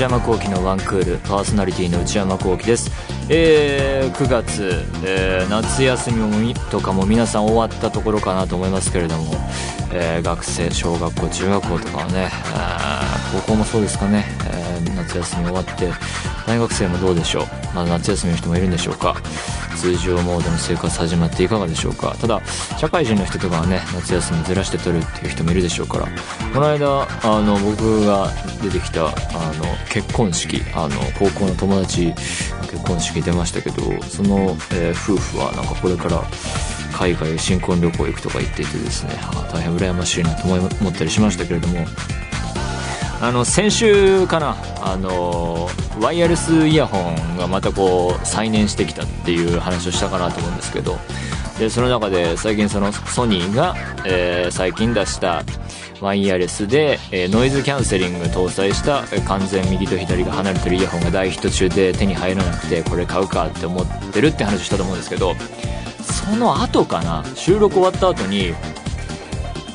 内山聖輝のワンクールパーソナリティの内山聖輝です。えー、9月、えー、夏休みとかも皆さん終わったところかなと思いますけれども、えー、学生小学校中学校とかはね高校もそうですかね、え、夏休み終わって大学生もどうでしょう。まだ夏休みの人もいるんでしょうか。通常モードの生活始まっていかがでしょうか。ただ社会人の人とかはね夏休みずらして取るっていう人もいるでしょうから。この間あの僕が出てきたあの結婚式あの高校の友達の結婚式出ましたけどその、えー、夫婦はなんかこれから海外新婚旅行行くとか言っていてですね大変羨ましいなと思ったりしましたけれどもあの先週かなあのワイヤレスイヤホンがまたこう再燃してきたっていう話をしたかなと思うんですけどでその中で最近そのソニーが、えー、最近出したワイヤレスで、えー、ノイズキャンセリング搭載した完全右と左が離れてるイヤホンが大ヒット中で手に入らなくてこれ買うかって思ってるって話をしたと思うんですけどその後かな収録終わった後に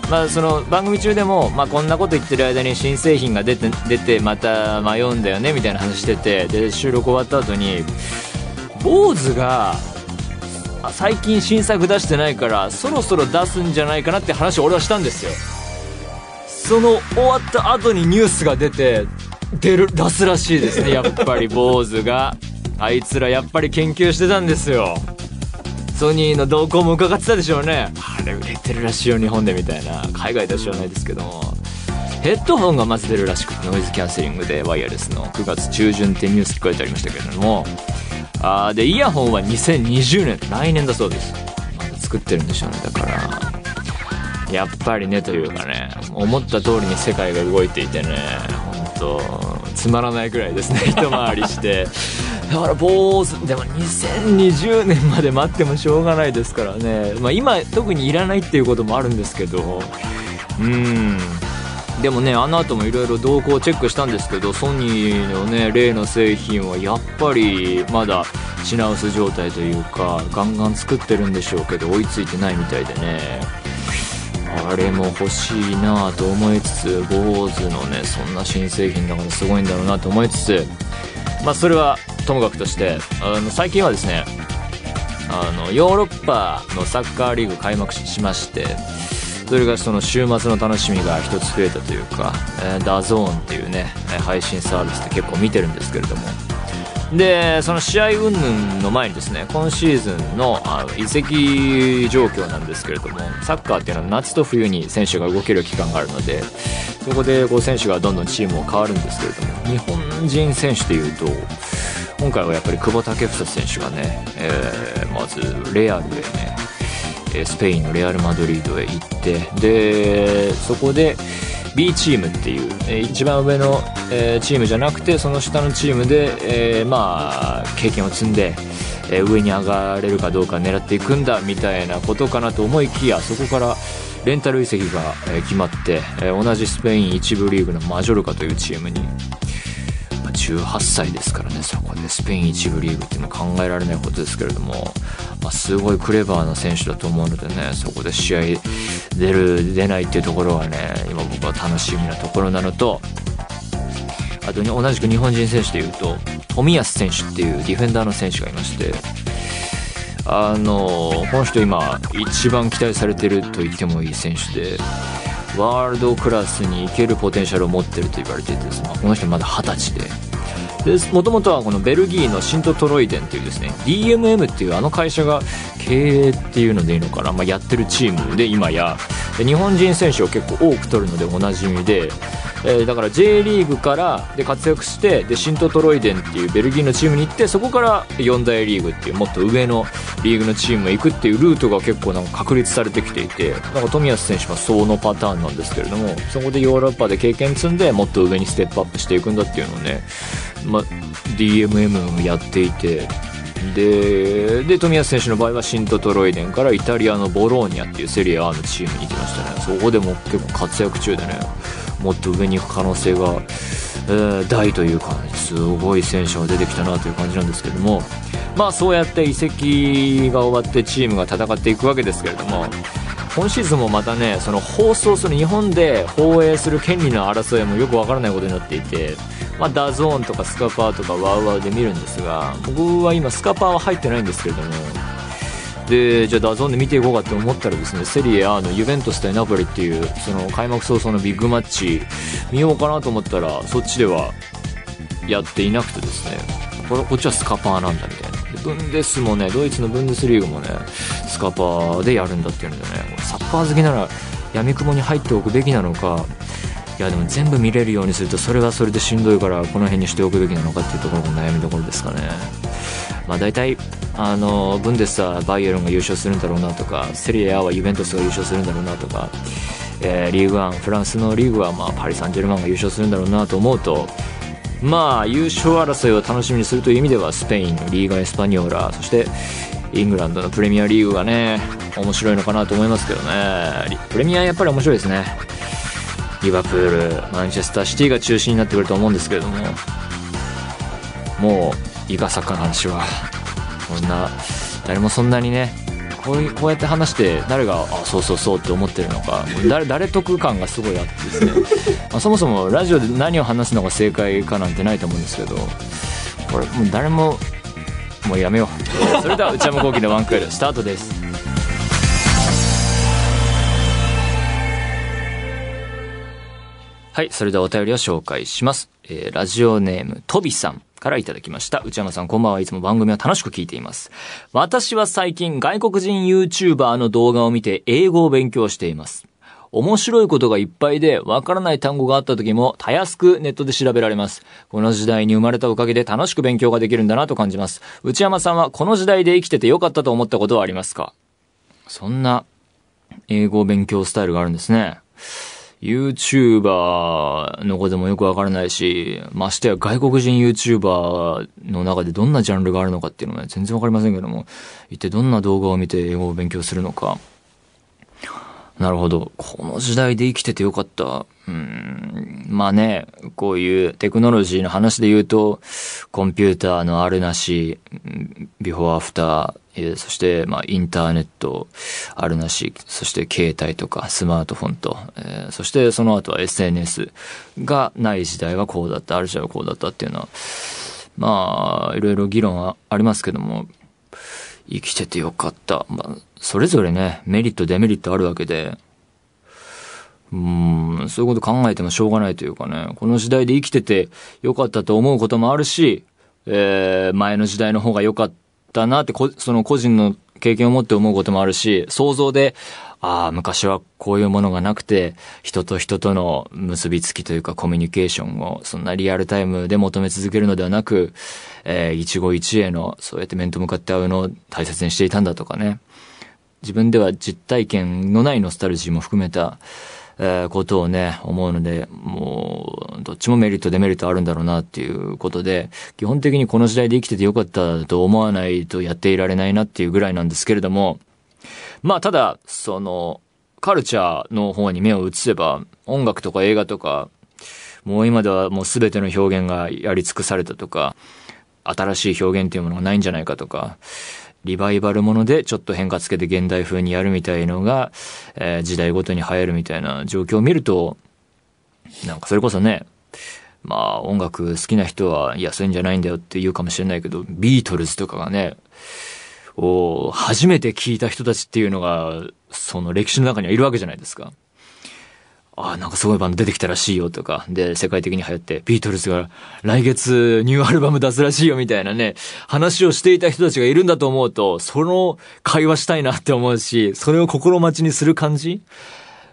まあ、その番組中でも、まあ、こんなこと言ってる間に新製品が出て出てまた迷うんだよねみたいな話しててで収録終わった後に坊主が最近新作出してないからそろそろ出すんじゃないかなって話を俺はしたんですよ。その終わった後にニュースが出て出る出すらしいですねやっぱり坊主が。あいつらやっぱり研究してたんですよ。ソニーの動向も伺ってたでしょうね。あれ売れてるらしいよ日本でみたいな。海外では知らないですけども。ヘッドホンがまず出るらしくてノイズキャンセリングでワイヤレスの。9月中旬ってニュース聞こえてありましたけれども。あでイヤホンは2020年来年だそうです。まだ作ってるんでしょうねだから。やっぱりねというかね。思った通りに世界が動いていてね。本当つまらないぐらいですね。一回りして。だから坊主でも2020年まで待ってもしょうがないですからね、まあ、今特にいらないっていうこともあるんですけど。うん。でもねあの後もいろいろ動向をチェックしたんですけどソニーのね例の製品はやっぱりまだ品薄状態というかガンガン作ってるんでしょうけど追いついてないみたいでね。あれも欲しいなと思いつつ BOSE のねそんな新製品だからすごいんだろうなと思いつつまあそれはともかくとしてあの最近はですねあのヨーロッパのサッカーリーグ開幕しましてそれがその週末の楽しみが一つ増えたというか、えー、 DAZN っていうね配信サービスって結構見てるんですけれどもでその試合云々の前にですね今シーズンのあ移籍状況なんですけれどもサッカーっていうのは夏と冬に選手が動ける期間があるのでそこでこう選手がどんどんチームを変わるんですけれども日本人選手でいうと今回はやっぱり久保建英選手がね、えー、まずレアルへねスペインのレアル・マドリードへ行ってでそこで B チームっていう、え一番上の、えチームじゃなくてその下のチームで、えー、まあ経験を積んで、え上に上がれるかどうか狙っていくんだみたいなことかなと思いきやそこからレンタル移籍が、え決まって、え同じスペイン1部リーグのマジョルカというチームに18歳ですからね。そこでスペイン1部リーグっていうのは考えられないことですけれども、まあ、すごいクレバーな選手だと思うのでねそこで試合出る出ないっていうところはね今僕は楽しみなところなのと。あと同じく日本人選手でいうと冨安選手っていうディフェンダーの選手がいましてあのこの人今一番期待されてると言ってもいい選手でワールドクラスに行けるポテンシャルを持ってると言われていてですね、この人まだ二十歳で。もともとはこのベルギーのシントトロイデンっていうですね DMM っていうあの会社が経営っていうのでいいのかな、まあ、やってるチームで今や。日本人選手を結構多く取るのでおなじみで、えー、だから J リーグからで活躍してでシントトロイデンっていうベルギーのチームに行ってそこから4大リーグっていうもっと上のリーグのチームへ行くっていうルートが結構なんか確立されてきていてなんか冨安選手はそのパターンなんですけれどもそこでヨーロッパで経験積んでもっと上にステップアップしていくんだっていうのをねま DMM もやっていてでで冨安選手の場合はシントトロイデンからイタリアのボローニャっていうセリアのチームに行きましたね。そこでも結構活躍中でね。もっと上に行く可能性が、えー、大というかすごい選手が出てきたなという感じなんですけどもまあそうやって移籍が終わってチームが戦っていくわけですけれども今シーズンもまたねその放送する日本で放映する権利の争いもよくわからないことになっていてまあ、 DAZN とかスカパーとか WOWOW で見るんですが僕は今スカパーは入ってないんですけれどもでじゃあ DAZN で見ていこうかって思ったらですねセリエ A のユベントス対ナポリっていうその開幕早々のビッグマッチ見ようかなと思ったらそっちではやっていなくてですね。これこっちはスカパーなんだみたいな。でブンデスもねドイツのブンデスリーグもねスカパーでやるんだっていうんでねサッカー好きなら闇雲に入っておくべきなのかいやでも全部見れるようにするとそれはそれでしんどいからこの辺にしておくべきなのかっていうところが悩みどころですかね。まあ大体あのブンデスはバイエルンが優勝するんだろうなとかセリエ A はユベントスが優勝するんだろうなとか、えー、リーグワンフランスのリーグはまあパリ・サンジェルマンが優勝するんだろうなと思うとまあ優勝争いを楽しみにするという意味ではスペインのリーガ・エスパニョーラそしてイングランドのプレミアリーグがね面白いのかなと思いますけどね。プレミアやっぱり面白いですね。リバプールマンチェスターシティが中心になってくると思うんですけれどももうサッカーな話はこんな誰もそんなにねこうこうやって話して誰があそうそうそうって思ってるのか誰誰得感がすごいあってですね、まあ、そもそもラジオで何を話すのが正解かなんてないと思うんですけどこれもう誰ももうやめよう。それでは内山昂輝のワンクールスタートです。はいそれではお便りを紹介します、えー、ラジオネームとびさん。からいただきました。内山さんこんばんはいつも番組を楽しく聞いています。私は最近外国人 YouTuber の動画を見て英語を勉強しています。面白いことがいっぱいで、わからない単語があった時も、たやすくネットで調べられます。この時代に生まれたおかげで楽しく勉強ができるんだなと感じます。内山さんはこの時代で生きててよかったと思ったことはありますか？そんな、英語勉強スタイルがあるんですね。YouTuber の子でもよくわからないし、ましてや外国人 YouTuber の中でどんなジャンルがあるのかっていうのは全然わかりませんけども、一体どんな動画を見て英語を勉強するのか。なるほど。この時代で生きててよかった。うん。まあね、こういうテクノロジーの話で言うと、コンピューターのあるなし、ビフォーアフター、えそして、まあ、インターネット、あるなし、そして携帯とかスマートフォンと、えー、そしてその後は SNS がない時代はこうだった、ある時代はこうだったっていうのは、まあ、いろいろ議論はありますけども、生きててよかった。まあ、それぞれね、メリット、デメリットあるわけで、うん、そういうこと考えてもしょうがないというかね、この時代で生きててよかったと思うこともあるし、えー、前の時代の方が良かったなって、その個人の経験を持って思うこともあるし、想像で、ああ、昔はこういうものがなくて、人と人との結びつきというかコミュニケーションをそんなリアルタイムで求め続けるのではなく、えー、一期一会の、そうやって面と向かって会うのを大切にしていたんだとかね。自分では実体験のないノスタルジーも含めた、えー、ことをね、思うので、もう、どっちもメリット、デメリットあるんだろうなっていうことで、基本的にこの時代で生きててよかったと思わないとやっていられないなっていうぐらいなんですけれども、まあ、ただ、その、カルチャーの方に目を移せば、音楽とか映画とか、もう今ではもう全ての表現がやり尽くされたとか、新しい表現っていうものがないんじゃないかとか、リバイバルものでちょっと変化つけて現代風にやるみたいのが、えー、時代ごとに流行るみたいな状況を見ると、なんかそれこそね、まあ音楽好きな人は、いや、そういうんじゃないんだよって言うかもしれないけど、ビートルズとかがね、を初めて聞いた人たちっていうのが、その歴史の中にはいるわけじゃないですか。ああ、なんかすごいバンド出てきたらしいよとか、で、世界的に流行って、ビートルズが来月ニューアルバム出すらしいよみたいなね、話をしていた人たちがいるんだと思うと、その会話したいなって思うし、それを心待ちにする感じ？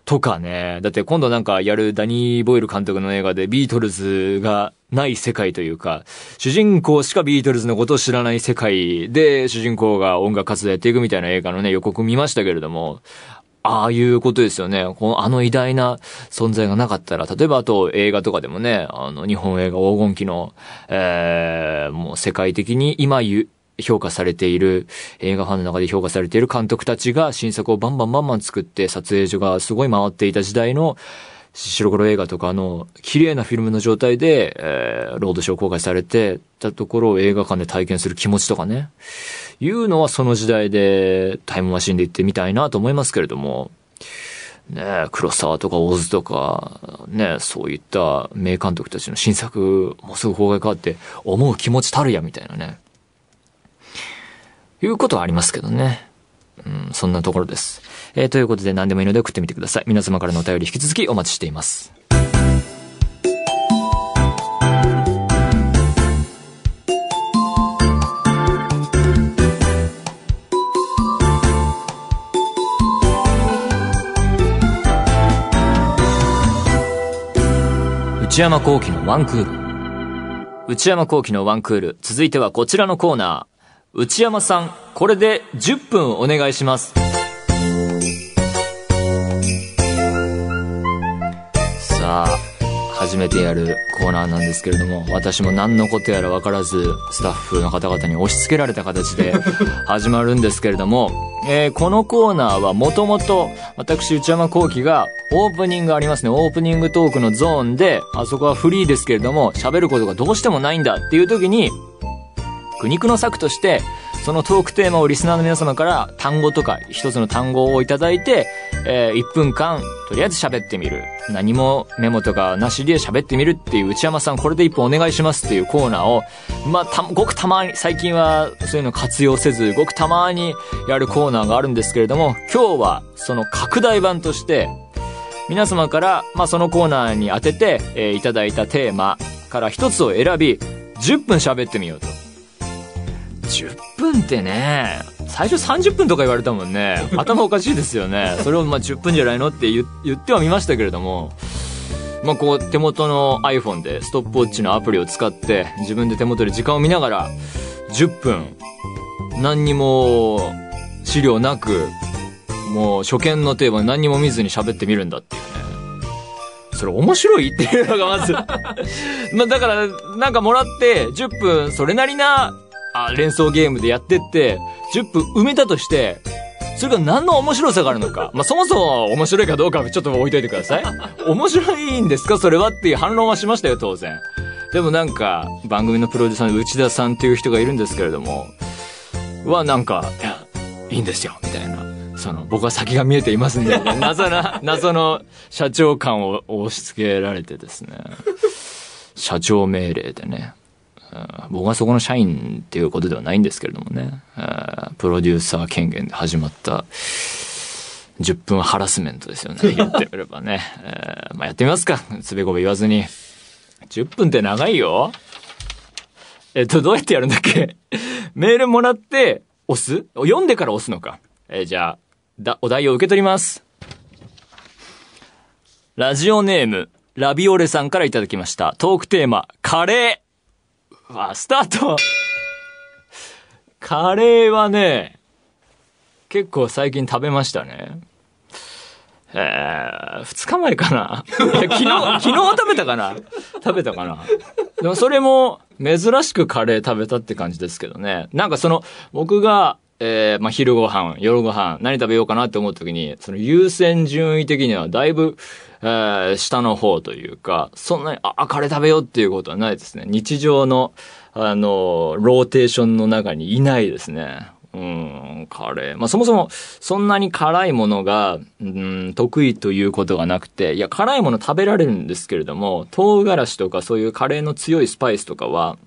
とかね。だって今度なんかやるダニー・ボイル監督の映画でビートルズがない世界というか、主人公しかビートルズのことを知らない世界で主人公が音楽活動やっていくみたいな映画のね予告見ましたけれども、ああいうことですよね。このあの偉大な存在がなかったら、例えばあと映画とかでもね、あの日本映画黄金期の、えー、もう世界的に今評価されている、映画ファンの中で評価されている監督たちが新作をバンバンバンバン作って撮影所がすごい回っていた時代の白黒映画とかの綺麗なフィルムの状態で、えー、ロードショー公開されてたところを映画館で体験する気持ちとかね。いうのはその時代でタイムマシンで行ってみたいなと思いますけれども、ね、黒沢とか大津とか、ね、そういった名監督たちの新作、もうすぐ方が変わって思う気持ちたるや、みたいなね。いうことはありますけどね。うん、そんなところです。えー、ということで何でもいいので送ってみてください。皆様からのお便り引き続きお待ちしています。内山幸喜のワンクール。内山幸喜のワンクール。続いてはこちらのコーナー。内山さん、これで10分お願いします。初めてやるコーナーなんですけれども、私も何のことやら分からず、スタッフの方々に押し付けられた形で 始まるんですけれども、えー、このコーナーはもともと、私内山幸輝がオープニングありますね、オープニングトークのゾーンで、あそこはフリーですけれども、喋ることがどうしてもないんだっていう時に、苦肉の策として、そのトークテーマをリスナーの皆様から単語とか一つの単語をいただいて、えー、1分間、とりあえず喋ってみる。何もメモとかなしで喋ってみるっていう内山さんこれで1分お願いしますっていうコーナーを、まあ、た、ごくたまに、最近はそういうの活用せず、ごくたまにやるコーナーがあるんですけれども、今日はその拡大版として、皆様から、まあ、そのコーナーに当てて、えー、いただいたテーマから一つを選び、10分喋ってみようと。10分ってね、最初30分とか言われたもんね。頭おかしいですよね。それをまあ10分じゃないのって言ってはみましたけれども、まあこう手元の iPhone でストップウォッチのアプリを使って自分で手元で時間を見ながら10分何にも資料なくもう初見のテーマ何にも見ずに喋ってみるんだっていうね。それ面白いっていうのがまず まあだからなんかもらって10分それなりなあ連想ゲームでやってって、10分埋めたとして、それが何の面白さがあるのか。まあ、そもそも面白いかどうかはちょっと置いといてください。面白いんですか？それはっていう反論はしましたよ、当然。でもなんか、番組のプロデューサーの内田さんっていう人がいるんですけれども、はなんか、いや、いいんですよ、みたいな。その、僕は先が見えていますんで、謎な、謎の社長感を押し付けられてですね。社長命令でね。僕はそこの社員っていうことではないんですけれどもね、プロデューサー権限で始まった10分ハラスメントですよね。言ってみればね。えー、まあ、やってみますか。つべこべ言わずに。10分って長いよ。えっと、どうやってやるんだっけ？メールもらって押す？読んでから押すのか。えー、じゃあ、だ、お題を受け取ります。ラジオネーム、ラビオレさんからいただきました。トークテーマ、カレー。あ、スタートカレーはね、結構最近食べましたね。えー、二日前かな昨日、昨日食べたかな食べたかなでもそれも珍しくカレー食べたって感じですけどね。なんかその、僕が、えー、まあ、昼ご飯、夜ご飯、何食べようかなって思った時に、その優先順位的にはだいぶ、えー、下の方というか、そんなに、あ、カレー食べようっていうことはないですね。日常の、あの、ローテーションの中にいないですね。うん、カレー。まあ、そもそも、そんなに辛いものが、うん、得意ということがなくて、いや、辛いもの食べられるんですけれども、唐辛子とかそういうカレーの強いスパイスとかは、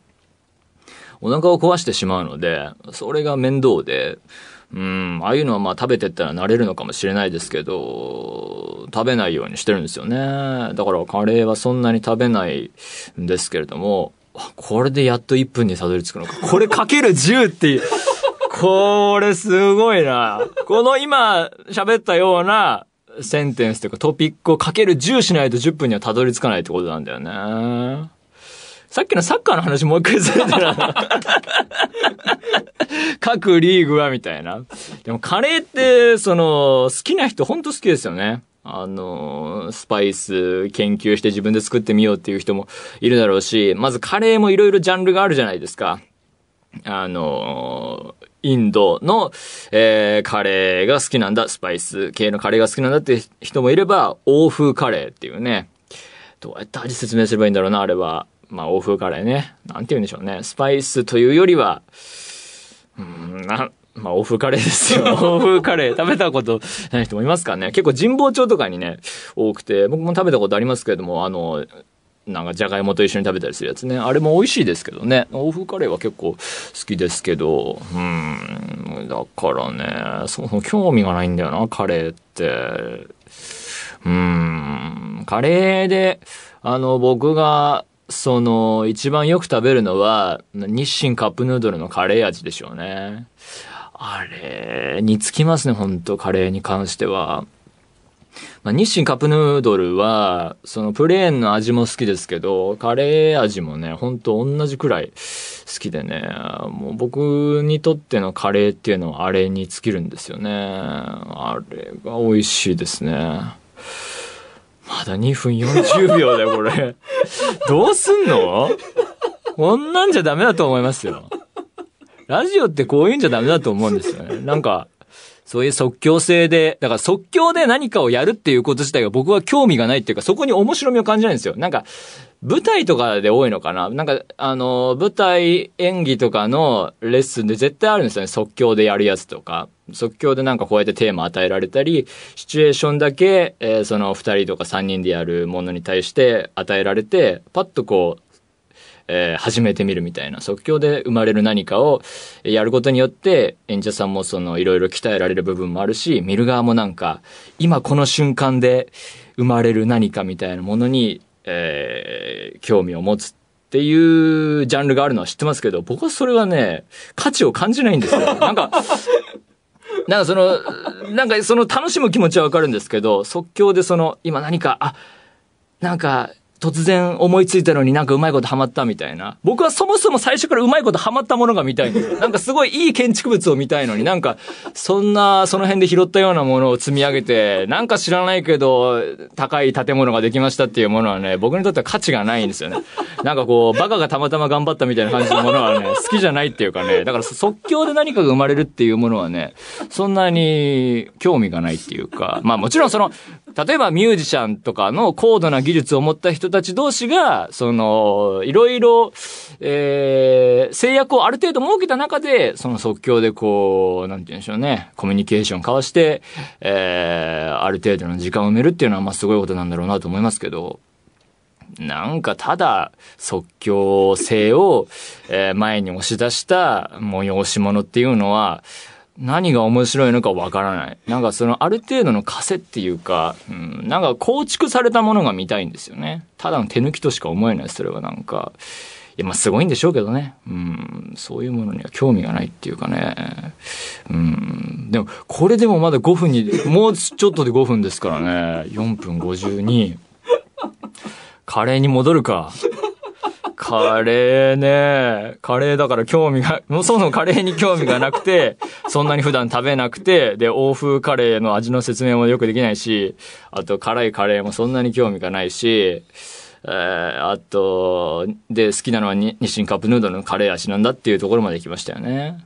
お腹を壊してしまうので、それが面倒で、うん、ああいうのはまあ食べてったら慣れるのかもしれないですけど、食べないようにしてるんですよね。だからカレーはそんなに食べないんですけれども、これでやっと1分にたどり着くのか。これかける10っていう。これすごいな。この今喋ったようなセンテンスというかトピックをかける10しないと10分にはたどり着かないってことなんだよね。さっきのサッカーの話もう一回するんだな。各リーグはみたいな。でもカレーって、その、好きな人ほんと好きですよね。あの、スパイス研究して自分で作ってみようっていう人もいるだろうし、まずカレーもいろいろジャンルがあるじゃないですか。あの、インドの、えー、カレーが好きなんだ、スパイス系のカレーが好きなんだって人もいれば、欧風カレーっていうね。どうやって味説明すればいいんだろうな、あれは。まあ、欧風カレーね。なんて言うんでしょうね。スパイスというよりは、うん、な、まあ、欧風カレーですよ。欧風カレー食べたことない人もいますかね。結構神保町とかにね、多くて、僕も食べたことありますけれども、あの、なんかじゃがいもと一緒に食べたりするやつね。あれも美味しいですけどね。欧風カレーは結構好きですけど、うん、だからね、その興味がないんだよな、カレーって。うん、カレーで、あの、僕が、その、一番よく食べるのは、日清カップヌードルのカレー味でしょうね。あれにつきますね、ほんと、カレーに関しては。まあ、日清カップヌードルは、そのプレーンの味も好きですけど、カレー味もね、ほんと同じくらい好きでね、もう僕にとってのカレーっていうのはあれに尽きるんですよね。あれが美味しいですね。まだ2分40秒だよ、これ。どうすんの？こんなんじゃダメだと思いますよ。ラジオってこういうんじゃダメだと思うんですよね。なんか、そういう即興性で、だから即興で何かをやるっていうこと自体が僕は興味がないっていうか、そこに面白みを感じないんですよ。なんか、舞台とかで多いのかな？なんか、あの、舞台演技とかのレッスンで絶対あるんですよね。即興でやるやつとか。即興でなんかこうやってテーマ与えられたり、シチュエーションだけ、えー、その二人とか三人でやるものに対して与えられて、パッとこう、えー、始めてみるみたいな、即興で生まれる何かをやることによって、演者さんもそのいろいろ鍛えられる部分もあるし、見る側もなんか、今この瞬間で生まれる何かみたいなものに、えー、興味を持つっていうジャンルがあるのは知ってますけど、僕はそれはね、価値を感じないんですよ。なんか、なんかその、なんかその楽しむ気持ちはわかるんですけど、即興でその、今何か、あ、なんか、突然思いついたのになんかうまいことハマったみたいな。僕はそもそも最初からうまいことハマったものが見たいんですよ。なんかすごいいい建築物を見たいのになんか、そんな、その辺で拾ったようなものを積み上げて、なんか知らないけど、高い建物ができましたっていうものはね、僕にとっては価値がないんですよね。なんかこう、バカがたまたま頑張ったみたいな感じのものはね、好きじゃないっていうかね、だから即興で何かが生まれるっていうものはね、そんなに興味がないっていうか、まあもちろんその、例えばミュージシャンとかの高度な技術を持った人たち同士が、その、いろいろ、えー、制約をある程度設けた中で、その即興でこう、なんて言うんでしょうね、コミュニケーション交わして、えー、ある程度の時間を埋めるっていうのは、まあすごいことなんだろうなと思いますけど、なんかただ即興性を、えー、前に押し出した催し物っていうのは、何が面白いのかわからない。なんかそのある程度の枷っていうか、うん、なんか構築されたものが見たいんですよね。ただの手抜きとしか思えない、それはなんか。いや、まあすごいんでしょうけどね。うん、そういうものには興味がないっていうかね。うん、でも、これでもまだ5分に、もうちょっとで5分ですからね。4分52。カレーに戻るか。カレーね。カレーだから興味が、もうそもそもカレーに興味がなくて、そんなに普段食べなくて、で、欧風カレーの味の説明もよくできないし、あと辛いカレーもそんなに興味がないし、えー、あと、で、好きなのは日清カップヌードルのカレー味なんだっていうところまで来ましたよね。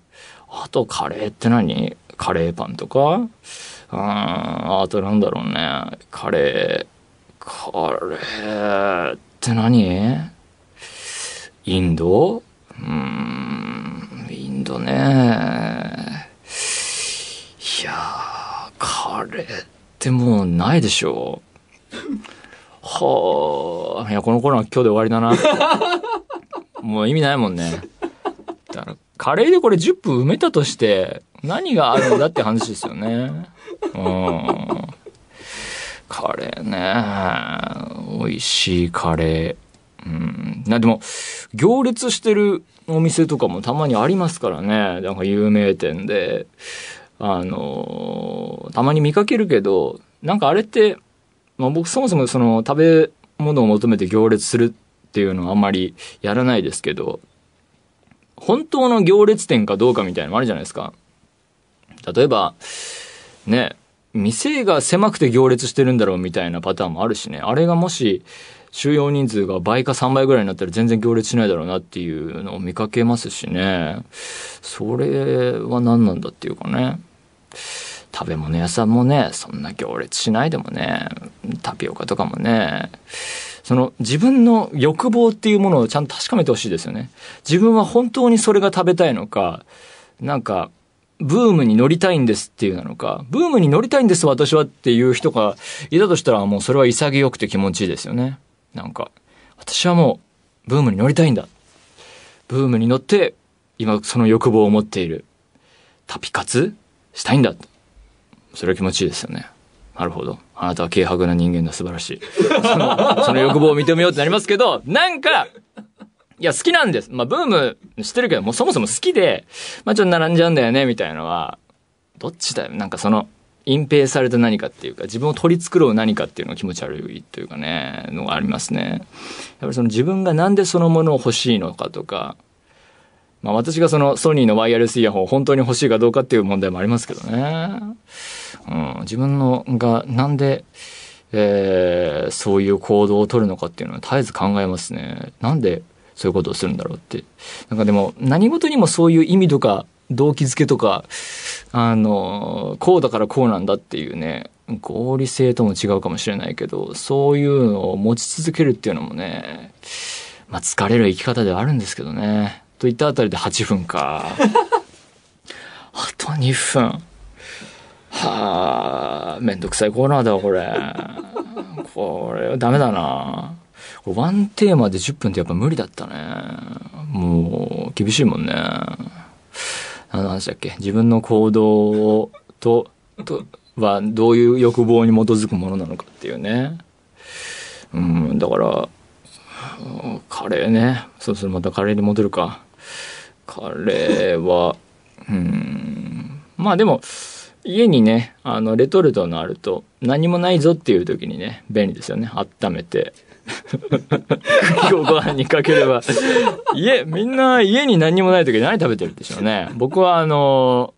あと、カレーって何？カレーパンとか？うん、あとなんだろうね。カレー、カレーって何？インド？うん、インドね。いやカレーってもうないでしょう。はあ、いや、この頃は今日で終わりだな。もう意味ないもんね。だから、カレーでこれ10分埋めたとして、何があるんだって話ですよね。うん。カレーね。美味しいカレー。うん。な、でも、行列してるお店とかもたまにありますからね。なんか有名店で。あのたまに見かけるけど、なんかあれって、まあ僕そもそもその食べ物を求めて行列するっていうのはあんまりやらないですけど、本当の行列店かどうかみたいなのもあるじゃないですか。例えば、ね、店が狭くて行列してるんだろうみたいなパターンもあるしね。あれがもし、収容人数が倍か3倍ぐらいになったら全然行列しないだろうなっていうのを見かけますしね。それは何なんだっていうかね。食べ物屋さんもね、そんな行列しないでもね、タピオカとかもね、その自分の欲望っていうものをちゃんと確かめてほしいですよね。自分は本当にそれが食べたいのか、なんか、ブームに乗りたいんですっていうなのか、ブームに乗りたいんです私はっていう人がいたとしたらもうそれは潔くて気持ちいいですよね。なんか、私はもうブームに乗りたいんだ。ブームに乗って今その欲望を持っている。タピ活したいんだ。それは気持ちいいですよね。なるほど。あなたは軽薄な人間だ、素晴らしい。その、その欲望を認めようってなりますけど、なんか、いや、好きなんです。まあ、ブーム知ってるけど、もうそもそも好きで、まあ、ちょっと並んじゃうんだよね、みたいなのは、どっちだよ。なんかその、隠蔽された何かっていうか、自分を取り繕う何かっていうのが気持ち悪いというかね、のがありますね。やっぱりその自分がなんでそのものを欲しいのかとか、まあ私がそのソニーのワイヤレスイヤホンを本当に欲しいかどうかっていう問題もありますけどね。うん、自分のがなんで、えー、そういう行動を取るのかっていうのは絶えず考えますね。なんでそういうことをするんだろうって。なんかでも何事にもそういう意味とか動機づけとか、あの、こうだからこうなんだっていうね、合理性とも違うかもしれないけど、そういうのを持ち続けるっていうのもね、まあ疲れる生き方ではあるんですけどね。といったあたりで8分か。あと2分。はあ、めんどくさいコーナーだわ、これ。これは、ダメだな。ワンテーマで10分ってやっぱ無理だったね。もう、厳しいもんね。何の話だっけ？自分の行動と、と、はどういう欲望に基づくものなのかっていうね。うん、だから、カレーね。そうするまたカレーに戻るか。カレーは、うん、まあでも、家にね、あの、レトルトのあると、何もないぞっていう時にね、便利ですよね。温めて。今日ご飯にかければ。家、みんな家に何もない時何食べてるんでしょうね。僕はあの、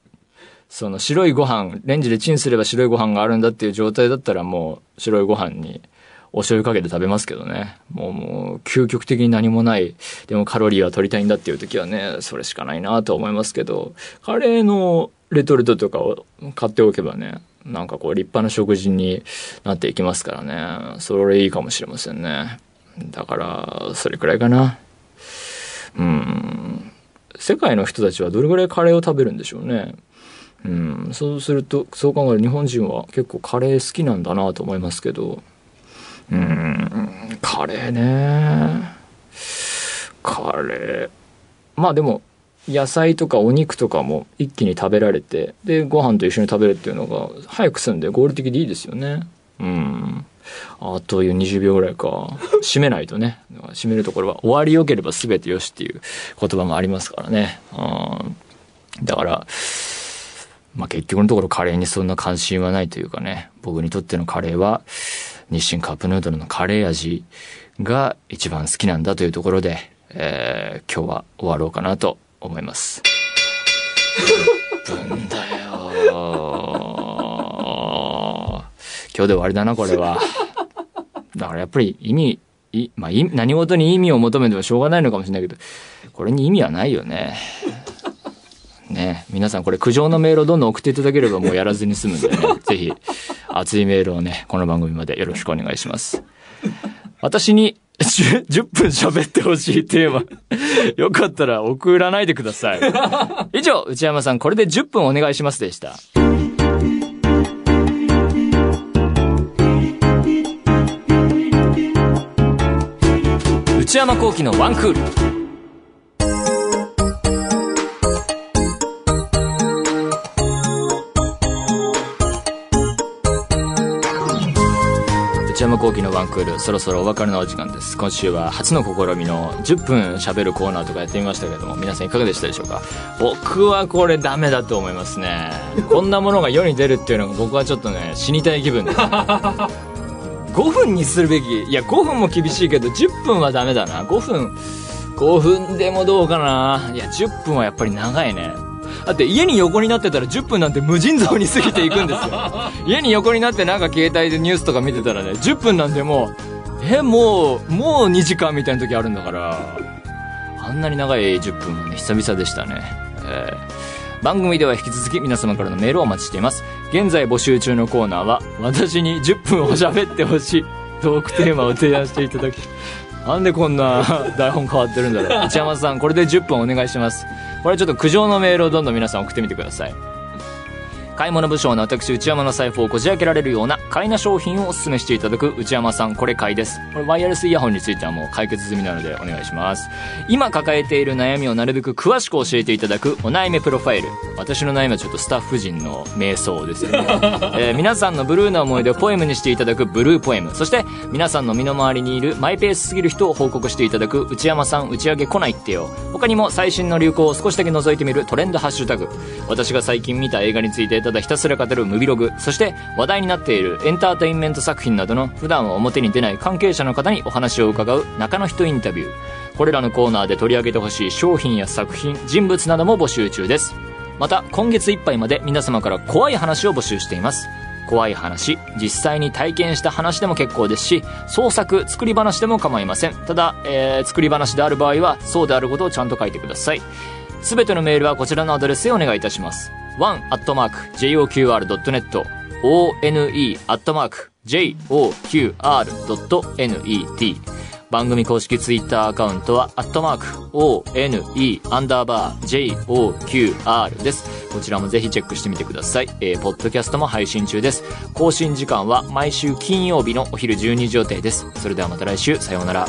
その白いご飯、レンジでチンすれば白いご飯があるんだっていう状態だったらもう白いご飯にお醤油かけて食べますけどね。もう、もう、究極的に何もない。でもカロリーは取りたいんだっていう時はね、それしかないなと思いますけど、カレーのレトルトとかを買っておけばね、なんかこう立派な食事になっていきますからね。それいいかもしれませんね。だから、それくらいかな。うん。世界の人たちはどれぐらいカレーを食べるんでしょうね。うん。そうすると、そう考えると日本人は結構カレー好きなんだなと思いますけど、うん、カレーね。カレー。まあでも、野菜とかお肉とかも一気に食べられて、で、ご飯と一緒に食べるっていうのが、早く済んで合理的でいいですよね。うん。あという20秒ぐらいか。締めないとね。締めるところは、終わり良ければ全てよしっていう言葉もありますからね。うん。だから、まあ結局のところカレーにそんな関心はないというかね。僕にとってのカレーは、日清カップヌードルのカレー味が一番好きなんだというところで、えー、今日は終わろうかなと思います。分だよ今日で終わりだな、これは。だからやっぱり意味、いまあ、何事に意味を求めてもしょうがないのかもしれないけど、これに意味はないよね。ね、皆さんこれ苦情のメールをどんどん送っていただければもうやらずに済むんでね、ぜひ熱いメールをね、この番組までよろしくお願いします。私に 10, 10分喋ってほしいテーマ、よかったら送らないでください。以上、内山さんこれで10分お願いしますでした。内山幸喜のワンクール。内山幸喜のワンクールそろそろお別れのお時間です。今週は初の試みの10分喋るコーナーとかやってみましたけれども皆さんいかがでしたでしょうか？僕はこれダメだと思いますね。こんなものが世に出るっていうのが僕はちょっとね死にたい気分で。す5分にするべき。いや5分も厳しいけど10分はダメだな。5分5分でもどうかな。いや10分はやっぱり長いね。だって家に横になってたら10分なんて無尽蔵に過ぎていくんですよ。家に横になってなんか携帯でニュースとか見てたらね10分なんてもうえもうもう2時間みたいな時あるんだからあんなに長い10分はね久々でしたね。えー、番組では引き続き皆様からのメールをお待ちしています。現在募集中のコーナーは私に10分を喋ってほしいトークテーマを提案していただきなんでこんな 台本変わってるんだろう。内山さん、これで10分お願いします。これちょっと苦情のメールをどんどん皆さん送ってみてください。買い物不詳な私内山の財布をこじ開けられるような買いな商品をお勧めしていただく内山さんこれ買いです。これワイヤレスイヤホンについてはもう解決済みなのでお願いします。今抱えている悩みをなるべく詳しく教えていただくお悩みプロファイル。私の悩みはちょっとスタッフ陣の瞑想ですよね、えー皆さんのブルーな思い出をポエムにしていただくブルーポエム。そして皆さんの身の回りにいるマイペースすぎる人を報告していただく内山さん打ち上げ来ないってよ。他にも最新の流行を少しだけ覗いてみるトレンドハッシュタグ。私が最近見た映画についてただひたすら語るムビログそして話題になっているエンターテインメント作品などの普段は表に出ない関係者の方にお話を伺う中の人インタビュー。これらのコーナーで取り上げてほしい商品や作品人物なども募集中です。また今月いっぱいまで皆様から怖い話を募集しています。怖い話実際に体験した話でも結構ですし創作作り話でも構いません。ただ、えー作り話である場合はそうであることをちゃんと書いてください。すべてのメールはこちらのアドレスへお願いいたします。one.joqr.net one.joqr.net 番組公式ツイッターアカウントは、アットマーク、one, アンダーバー、joqr です。こちらもぜひチェックしてみてください。えー、ポッドキャストも配信中です。更新時間は毎週金曜日のお昼12時予定です。それではまた来週、さようなら。